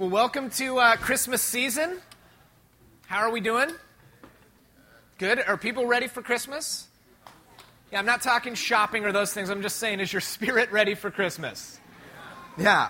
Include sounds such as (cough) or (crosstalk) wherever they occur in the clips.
Well, welcome to uh, Christmas season. How are we doing? Good. Are people ready for Christmas? Yeah, I'm not talking shopping or those things. I'm just saying, is your (laughs) spirit ready for Christmas? Yeah.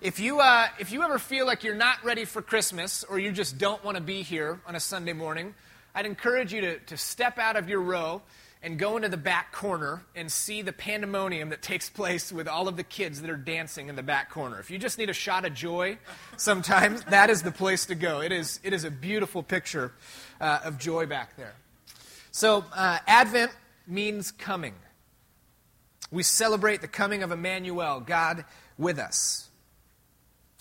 If you, uh, if you ever feel like you're not ready for Christmas or you just don't want to be here on a Sunday morning, I'd encourage you to, to step out of your row and go into the back corner and see the pandemonium that takes place with all of the kids that are dancing in the back corner. If you just need a shot of joy, sometimes (laughs) that is the place to go. It is, it is a beautiful picture uh, of joy back there. So, uh, Advent means coming. We celebrate the coming of Emmanuel, God with us.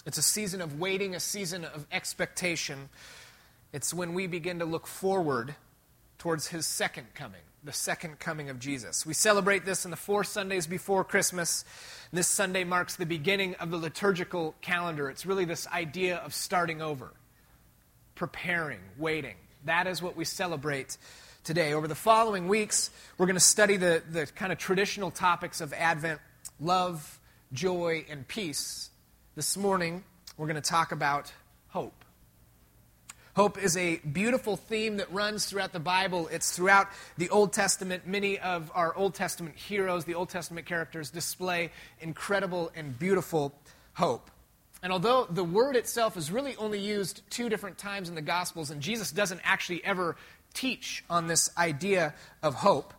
It's a season of waiting, a season of expectation. It's when we begin to look forward towards his second coming the second coming of Jesus. We celebrate this in the four Sundays before Christmas. This Sunday marks the beginning of the liturgical calendar. It's really this idea of starting over, preparing, waiting. That is what we celebrate today. Over the following weeks, we're going to study the, the kind of traditional topics of Advent love, joy, and peace. This morning, we're going to talk about hope. Hope is a beautiful theme that runs throughout the Bible. It's throughout the Old Testament. Many of our Old Testament heroes, the Old Testament characters, display incredible and beautiful hope. And although the word itself is really only used two different times in the Gospels, and Jesus doesn't actually ever teach on this idea of hope,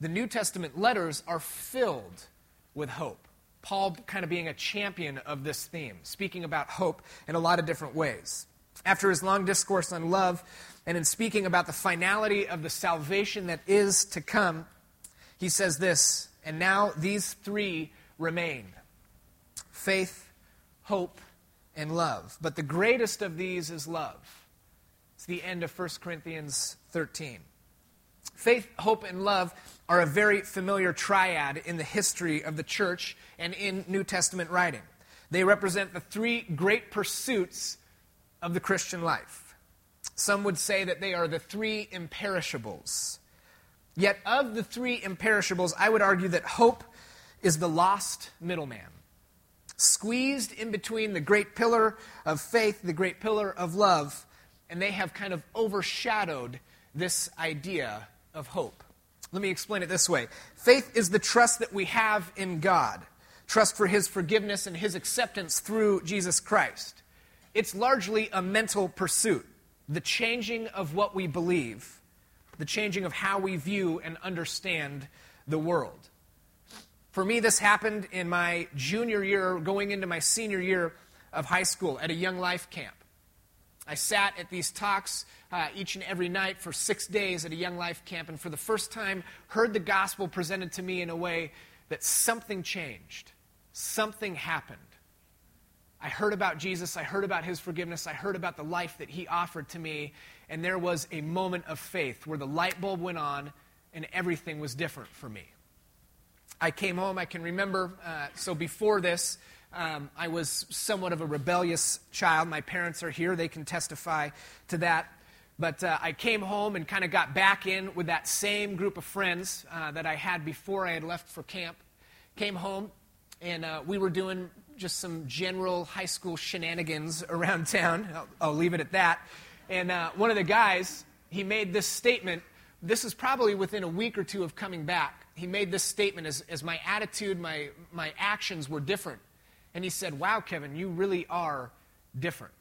the New Testament letters are filled with hope. Paul kind of being a champion of this theme, speaking about hope in a lot of different ways. After his long discourse on love, and in speaking about the finality of the salvation that is to come, he says this, and now these three remain faith, hope, and love. But the greatest of these is love. It's the end of 1 Corinthians 13. Faith, hope, and love are a very familiar triad in the history of the church and in New Testament writing. They represent the three great pursuits of the Christian life. Some would say that they are the three imperishables. Yet, of the three imperishables, I would argue that hope is the lost middleman. Squeezed in between the great pillar of faith, the great pillar of love, and they have kind of overshadowed this idea of hope. Let me explain it this way faith is the trust that we have in God, trust for His forgiveness and His acceptance through Jesus Christ. It's largely a mental pursuit the changing of what we believe, the changing of how we view and understand the world. For me, this happened in my junior year, going into my senior year of high school at a Young Life camp. I sat at these talks uh, each and every night for six days at a Young Life camp, and for the first time, heard the gospel presented to me in a way that something changed, something happened. I heard about Jesus. I heard about his forgiveness. I heard about the life that he offered to me. And there was a moment of faith where the light bulb went on and everything was different for me. I came home, I can remember, uh, so before this, um, I was somewhat of a rebellious child. My parents are here, they can testify to that. But uh, I came home and kind of got back in with that same group of friends uh, that I had before I had left for camp. Came home, and uh, we were doing just some general high school shenanigans around town. I'll, I'll leave it at that. And uh, one of the guys, he made this statement. This is probably within a week or two of coming back. He made this statement as, as my attitude, my, my actions were different. And he said, Wow, Kevin, you really are different.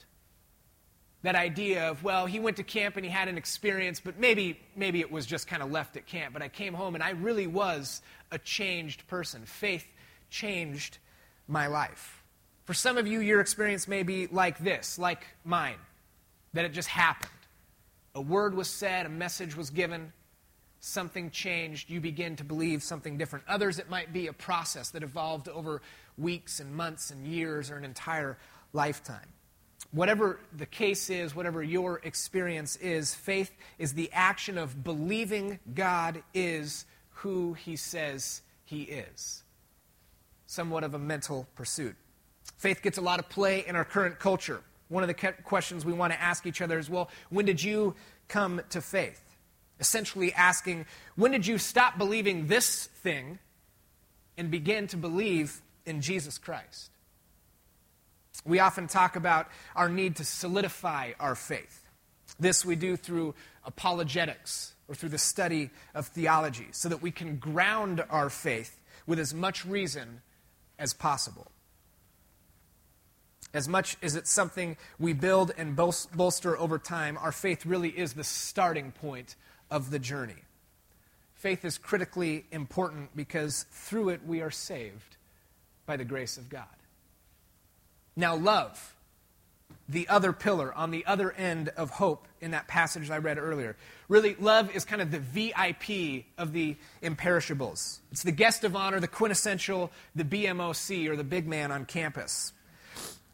That idea of, well, he went to camp and he had an experience, but maybe, maybe it was just kind of left at camp. But I came home and I really was a changed person. Faith changed my life. For some of you, your experience may be like this, like mine, that it just happened. A word was said, a message was given, something changed, you begin to believe something different. Others, it might be a process that evolved over weeks and months and years or an entire lifetime. Whatever the case is, whatever your experience is, faith is the action of believing God is who He says He is somewhat of a mental pursuit. Faith gets a lot of play in our current culture. One of the questions we want to ask each other is well, when did you come to faith? Essentially asking, when did you stop believing this thing and begin to believe in Jesus Christ? We often talk about our need to solidify our faith. This we do through apologetics or through the study of theology so that we can ground our faith with as much reason as possible. As much as it's something we build and bolster over time, our faith really is the starting point of the journey. Faith is critically important because through it we are saved by the grace of God. Now, love, the other pillar on the other end of hope in that passage I read earlier. Really, love is kind of the VIP of the imperishables. It's the guest of honor, the quintessential, the BMOC, or the big man on campus.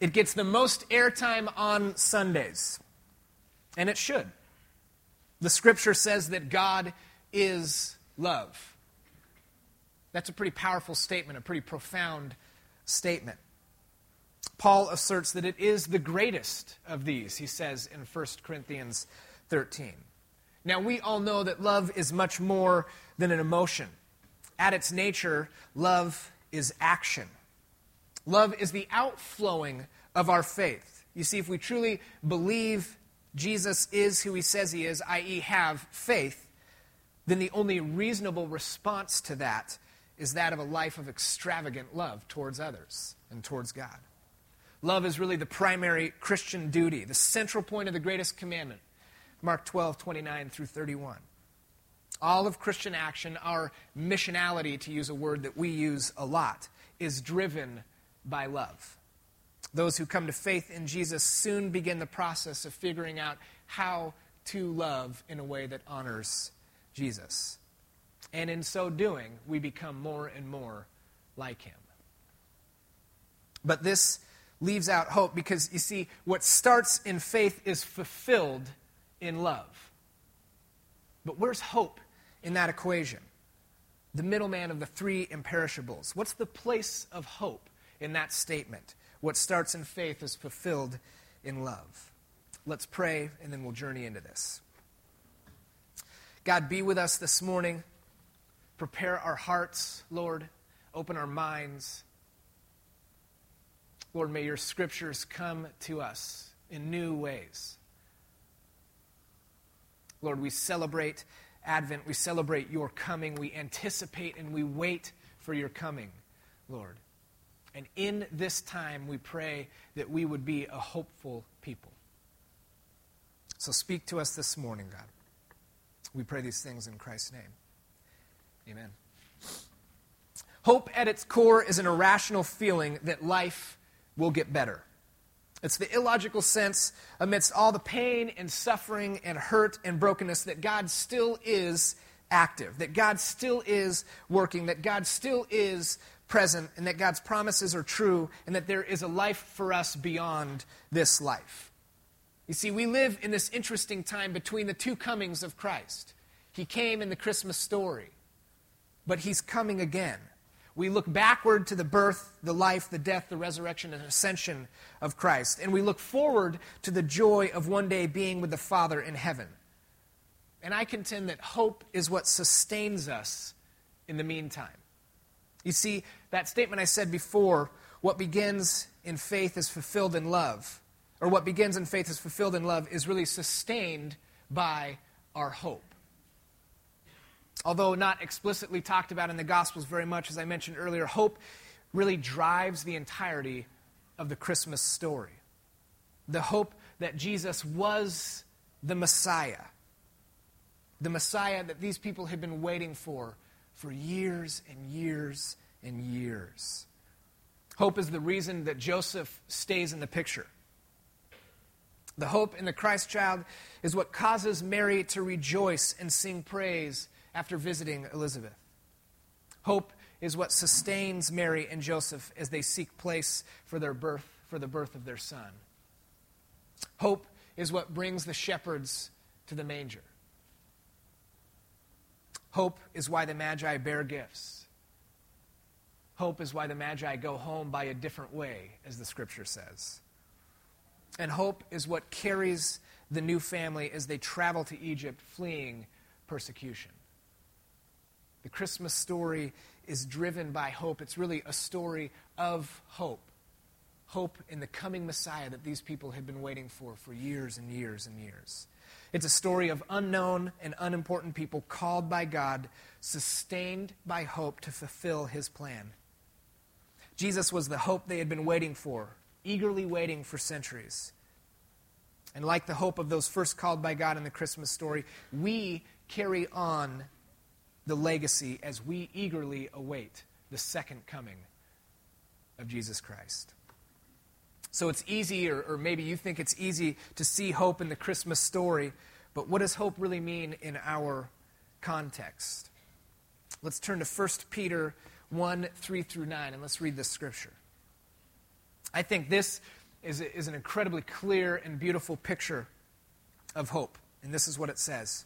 It gets the most airtime on Sundays, and it should. The scripture says that God is love. That's a pretty powerful statement, a pretty profound statement. Paul asserts that it is the greatest of these, he says in 1 Corinthians 13. Now, we all know that love is much more than an emotion. At its nature, love is action. Love is the outflowing of our faith. You see, if we truly believe Jesus is who he says he is, i.e., have faith, then the only reasonable response to that is that of a life of extravagant love towards others and towards God. Love is really the primary Christian duty, the central point of the greatest commandment. Mark 12, 29 through 31. All of Christian action, our missionality, to use a word that we use a lot, is driven by love. Those who come to faith in Jesus soon begin the process of figuring out how to love in a way that honors Jesus. And in so doing, we become more and more like him. But this leaves out hope because, you see, what starts in faith is fulfilled in love. But where's hope in that equation? The middleman of the three imperishables. What's the place of hope in that statement? What starts in faith is fulfilled in love. Let's pray, and then we'll journey into this. God, be with us this morning. Prepare our hearts, Lord. Open our minds. Lord, may your scriptures come to us in new ways. Lord, we celebrate Advent. We celebrate your coming. We anticipate and we wait for your coming, Lord. And in this time, we pray that we would be a hopeful people. So speak to us this morning, God. We pray these things in Christ's name. Amen. Hope at its core is an irrational feeling that life will get better. It's the illogical sense, amidst all the pain and suffering and hurt and brokenness, that God still is active, that God still is working, that God still is present, and that God's promises are true, and that there is a life for us beyond this life. You see, we live in this interesting time between the two comings of Christ. He came in the Christmas story, but he's coming again. We look backward to the birth, the life, the death, the resurrection, and ascension of Christ. And we look forward to the joy of one day being with the Father in heaven. And I contend that hope is what sustains us in the meantime. You see, that statement I said before what begins in faith is fulfilled in love or what begins in faith is fulfilled in love, is really sustained by our hope. Although not explicitly talked about in the Gospels very much, as I mentioned earlier, hope really drives the entirety of the Christmas story. The hope that Jesus was the Messiah, the Messiah that these people had been waiting for for years and years and years. Hope is the reason that Joseph stays in the picture. The hope in the Christ child is what causes Mary to rejoice and sing praise after visiting Elizabeth. Hope is what sustains Mary and Joseph as they seek place for their birth, for the birth of their son. Hope is what brings the shepherds to the manger. Hope is why the Magi bear gifts. Hope is why the Magi go home by a different way, as the scripture says. And hope is what carries the new family as they travel to Egypt fleeing persecution. The Christmas story is driven by hope. It's really a story of hope. hope in the coming Messiah that these people had been waiting for for years and years and years. It's a story of unknown and unimportant people called by God, sustained by hope to fulfill his plan. Jesus was the hope they had been waiting for, eagerly waiting for centuries. And like the hope of those first called by God in the Christmas story, we carry on the legacy as we eagerly await the second coming of Jesus Christ. So it's easy, or, or, maybe you think it's easy to see hope in the Christmas story, but what does hope really mean in our context? Let's turn to 1 Peter 1 3 through 9, and let's read this scripture. I think this is, is an incredibly clear and beautiful picture of hope, and this is what it says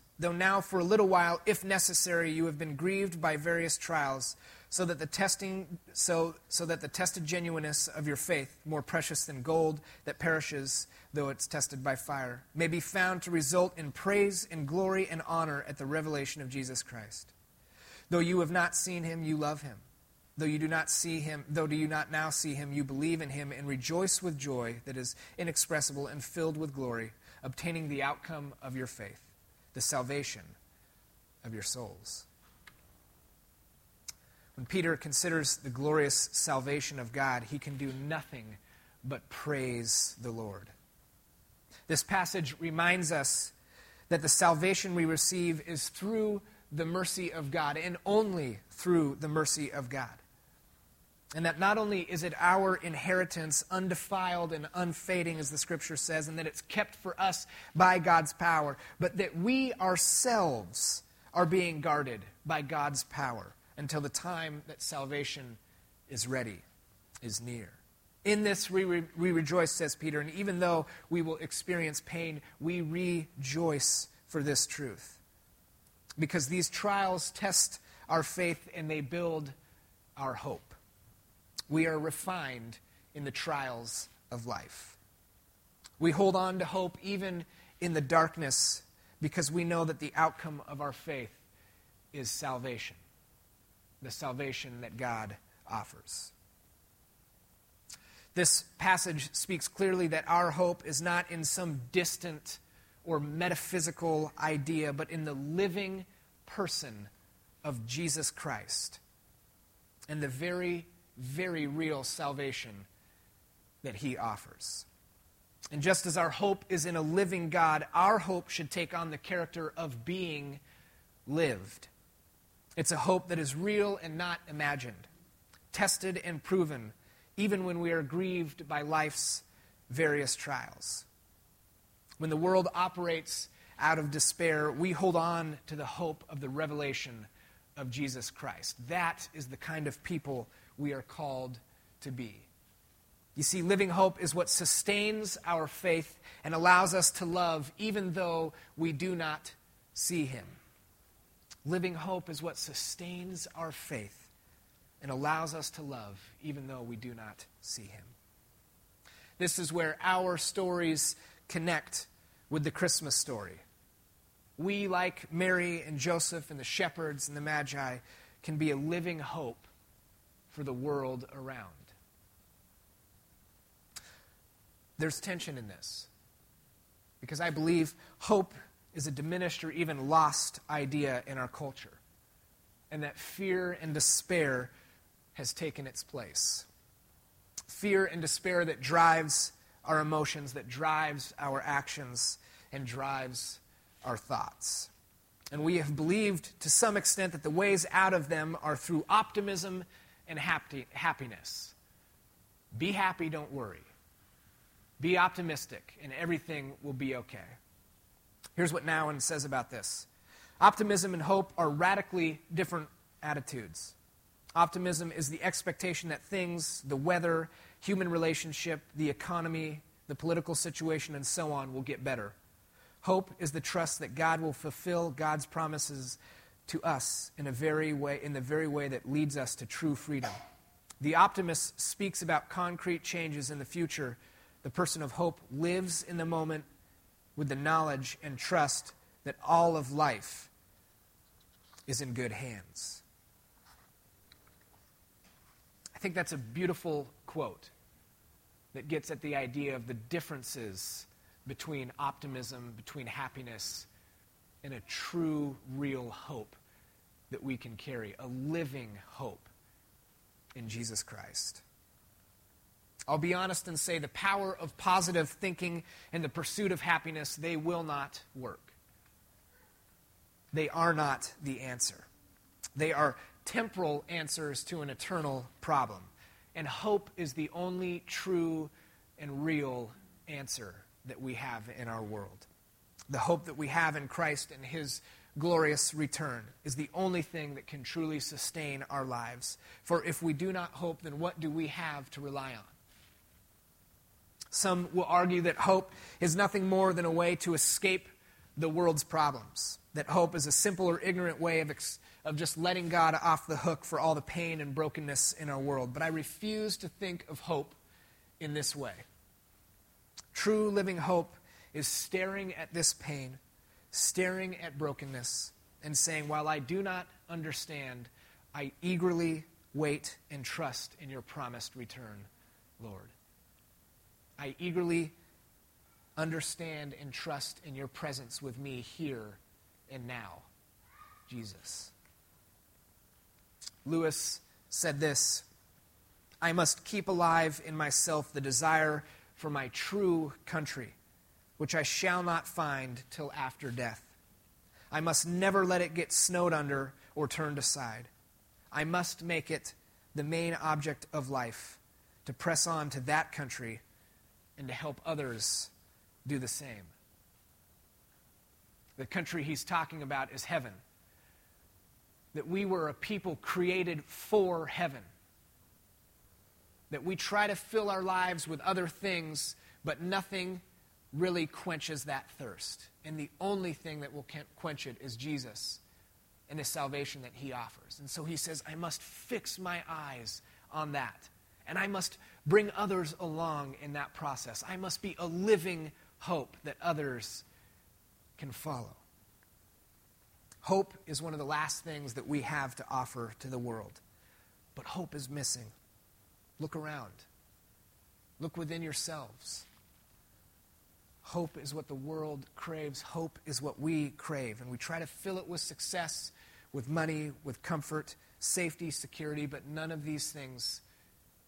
though now for a little while, if necessary, you have been grieved by various trials so that the testing so so that the tested genuineness of your faith more precious than gold that perishes though it's tested by fire may be found to result in praise and glory and honor at the revelation of Jesus Christ. Though you have not seen him you love him. Though you do not see him though do you not now see him you believe in him and rejoice with joy that is inexpressible and filled with glory obtaining the outcome of your faith the salvation of your souls when Peter considers the glorious salvation of God, he can do nothing but praise the Lord. This passage reminds us that the salvation we receive is through the mercy of God and only through the mercy of God. And that not only is it our inheritance, undefiled and unfading, as the scripture says, and that it's kept for us by God's power, but that we ourselves are being guarded by God's power until the time that salvation is ready, is near. In this we, re- we rejoice, says Peter, and even though we will experience pain, we rejoice for this truth. Because these trials test our faith and they build our hope. We are refined in the trials of life. We hold on to hope even in the darkness because we know that the outcome of our faith is salvation the salvation that God offers. This passage speaks clearly that our hope is not in some distant or metaphysical idea, but in the living person of Jesus Christ and the very, very real salvation that he offers. And just as our hope is in a living God, our hope should take on the character of being lived. It's a hope that is real and not imagined, tested and proven, even when we are grieved by life's various trials. When the world operates out of despair, we hold on to the hope of the revelation of Jesus Christ. That is the kind of people we are called to be. You see, living hope is what sustains our faith and allows us to love even though we do not see Him. Living hope is what sustains our faith and allows us to love even though we do not see him. This is where our stories connect with the Christmas story. We, like Mary and Joseph and the shepherds and the Magi, can be a living hope for the world around. There's tension in this because I believe hope is a diminished or even lost idea in our culture, and that fear and despair has taken its place. Fear and despair that drives our emotions, that drives our actions, and drives our thoughts. And we have believed to some extent that the ways out of them are through optimism and happy, happiness. Be happy, don't worry. Be optimistic, and everything will be okay. Here's what Nouwen says about this Optimism and hope are radically different attitudes. Optimism is the expectation that things, the weather, human relationship, the economy, the political situation, and so on will get better. Hope is the trust that God will fulfill God's promises to us in, a very way, in the very way that leads us to true freedom. The optimist speaks about concrete changes in the future. The person of hope lives in the moment with the knowledge and trust that all of life is in good hands. I think that's a beautiful quote that gets at the idea of the differences between optimism, between happiness, and a true, real hope that we can carry, a living hope in Jesus Christ. I'll be honest and say the power of positive thinking and the pursuit of happiness, they will not work. They are not the answer. They are temporal answers to an eternal problem. And hope is the only true and real answer that we have in our world. The hope that we have in Christ and His glorious return is the only thing that can truly sustain our lives. For if we do not hope, then what do we have to rely on? Some will argue that hope is nothing more than a way to escape the world's problems, that hope is a simple or ignorant way of, ex- of just letting God off the hook for all the pain and brokenness in our world. But I refuse to think of hope in this way. True living hope is staring at this pain staring at brokenness and saying, While I do not understand, I eagerly wait and trust in your promised return, Lord. I eagerly understand and trust in your presence with me here and now, Jesus. Lewis said this I must keep alive in myself the desire for my true country which I shall not find till after death. I must never let it get snowed under or turned aside. I must make it the main object of life to press on to that country and to help others do the same. The country he's talking about is heaven. That we were a people created for heaven. That we try to fill our lives with other things, but nothing really quenches that thirst. And the only thing that will quench it is Jesus and the salvation that he offers. And so he says, I must fix my eyes on that. And I must bring others along in that process. I must be a living hope that others can follow. Hope is one of the last things that we have to offer to the world. But hope is missing. Look around. Look within yourselves. Hope is what the world craves. Hope is what we crave. And we try to fill it with success, with money, with comfort, safety, security, but none of these things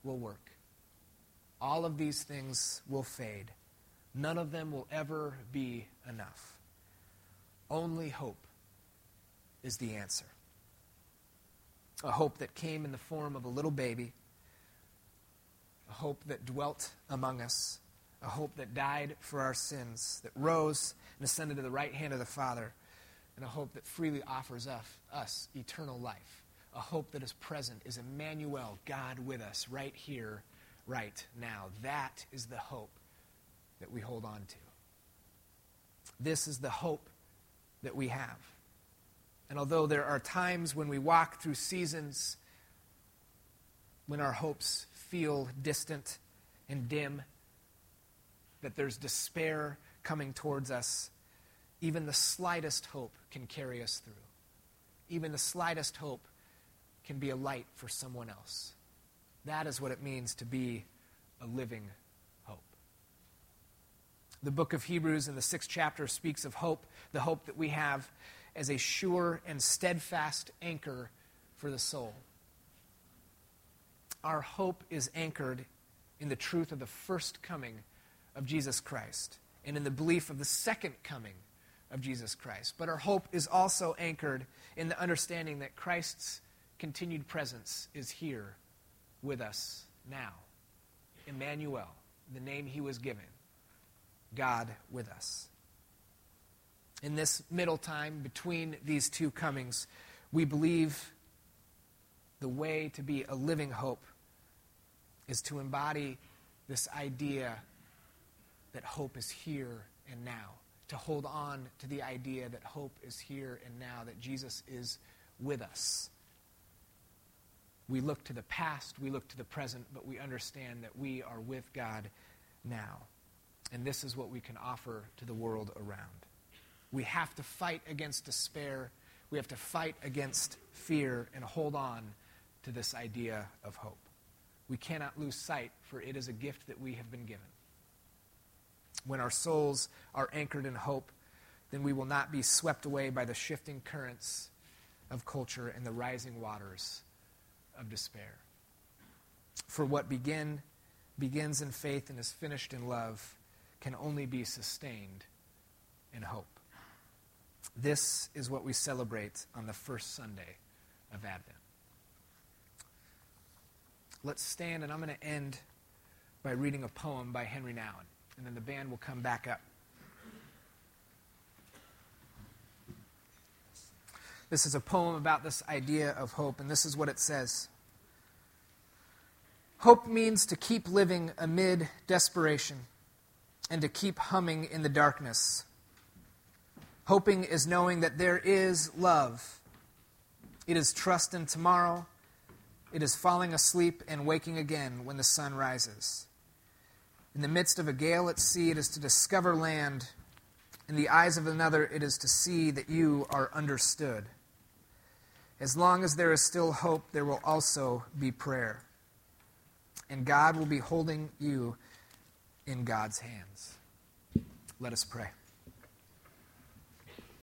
will work. All of these things will fade. None of them will ever be enough. Only hope is the answer. A hope that came in the form of a little baby, a hope that dwelt among us a hope that died for our sins, that rose and ascended to the right hand of the Father, and a hope that freely offers us, eternal life. A hope that is present is Emmanuel, God with us, right here, right now. That is the hope that we hold on to. This is the hope that we have. And although there are times when we walk through seasons when our hopes feel distant and dim, that there's despair coming towards us, even the slightest hope can carry us through. Even the slightest hope can be a light for someone else. That is what it means to be a living hope. The book of Hebrews in the sixth chapter speaks of hope, the hope that we have as a sure and steadfast anchor for the soul. Our hope is anchored in the truth of the first coming of Jesus Christ and in the belief of the second coming of Jesus Christ. But our hope is also anchored in the understanding that Christ's continued presence is here with us now. Emmanuel, the name he was given, God with us. In this middle time between these two comings, we believe the way to be a living hope is to embody this idea that hope is here and now, to hold on to the idea that hope is here and now, that Jesus is with us. We look to the past, we look to the present, but we understand that we are with God now. And this is what we can offer to the world around. We have to fight against despair. We have to fight against fear and hold on to this idea of hope. We cannot lose sight, for it is a gift that we have been given. When our souls are anchored in hope, then we will not be swept away by the shifting currents of culture and the rising waters of despair. For what begin, begins in faith and is finished in love can only be sustained in hope. This is what we celebrate on the first Sunday of Advent. Let's stand, and I'm going to end by reading a poem by Henri Nouwen, and then the band will come back up. This is a poem about this idea of hope, and this is what it says Hope means to keep living amid desperation and to keep humming in the darkness. Hoping is knowing that there is love. It is trust in tomorrow. It is falling asleep and waking again when the sun rises. In the midst of a gale at sea, it is to discover land. In the eyes of another, it is to see that you are understood. As long as there is still hope, there will also be prayer and God will be holding you in God's hands. Let us pray.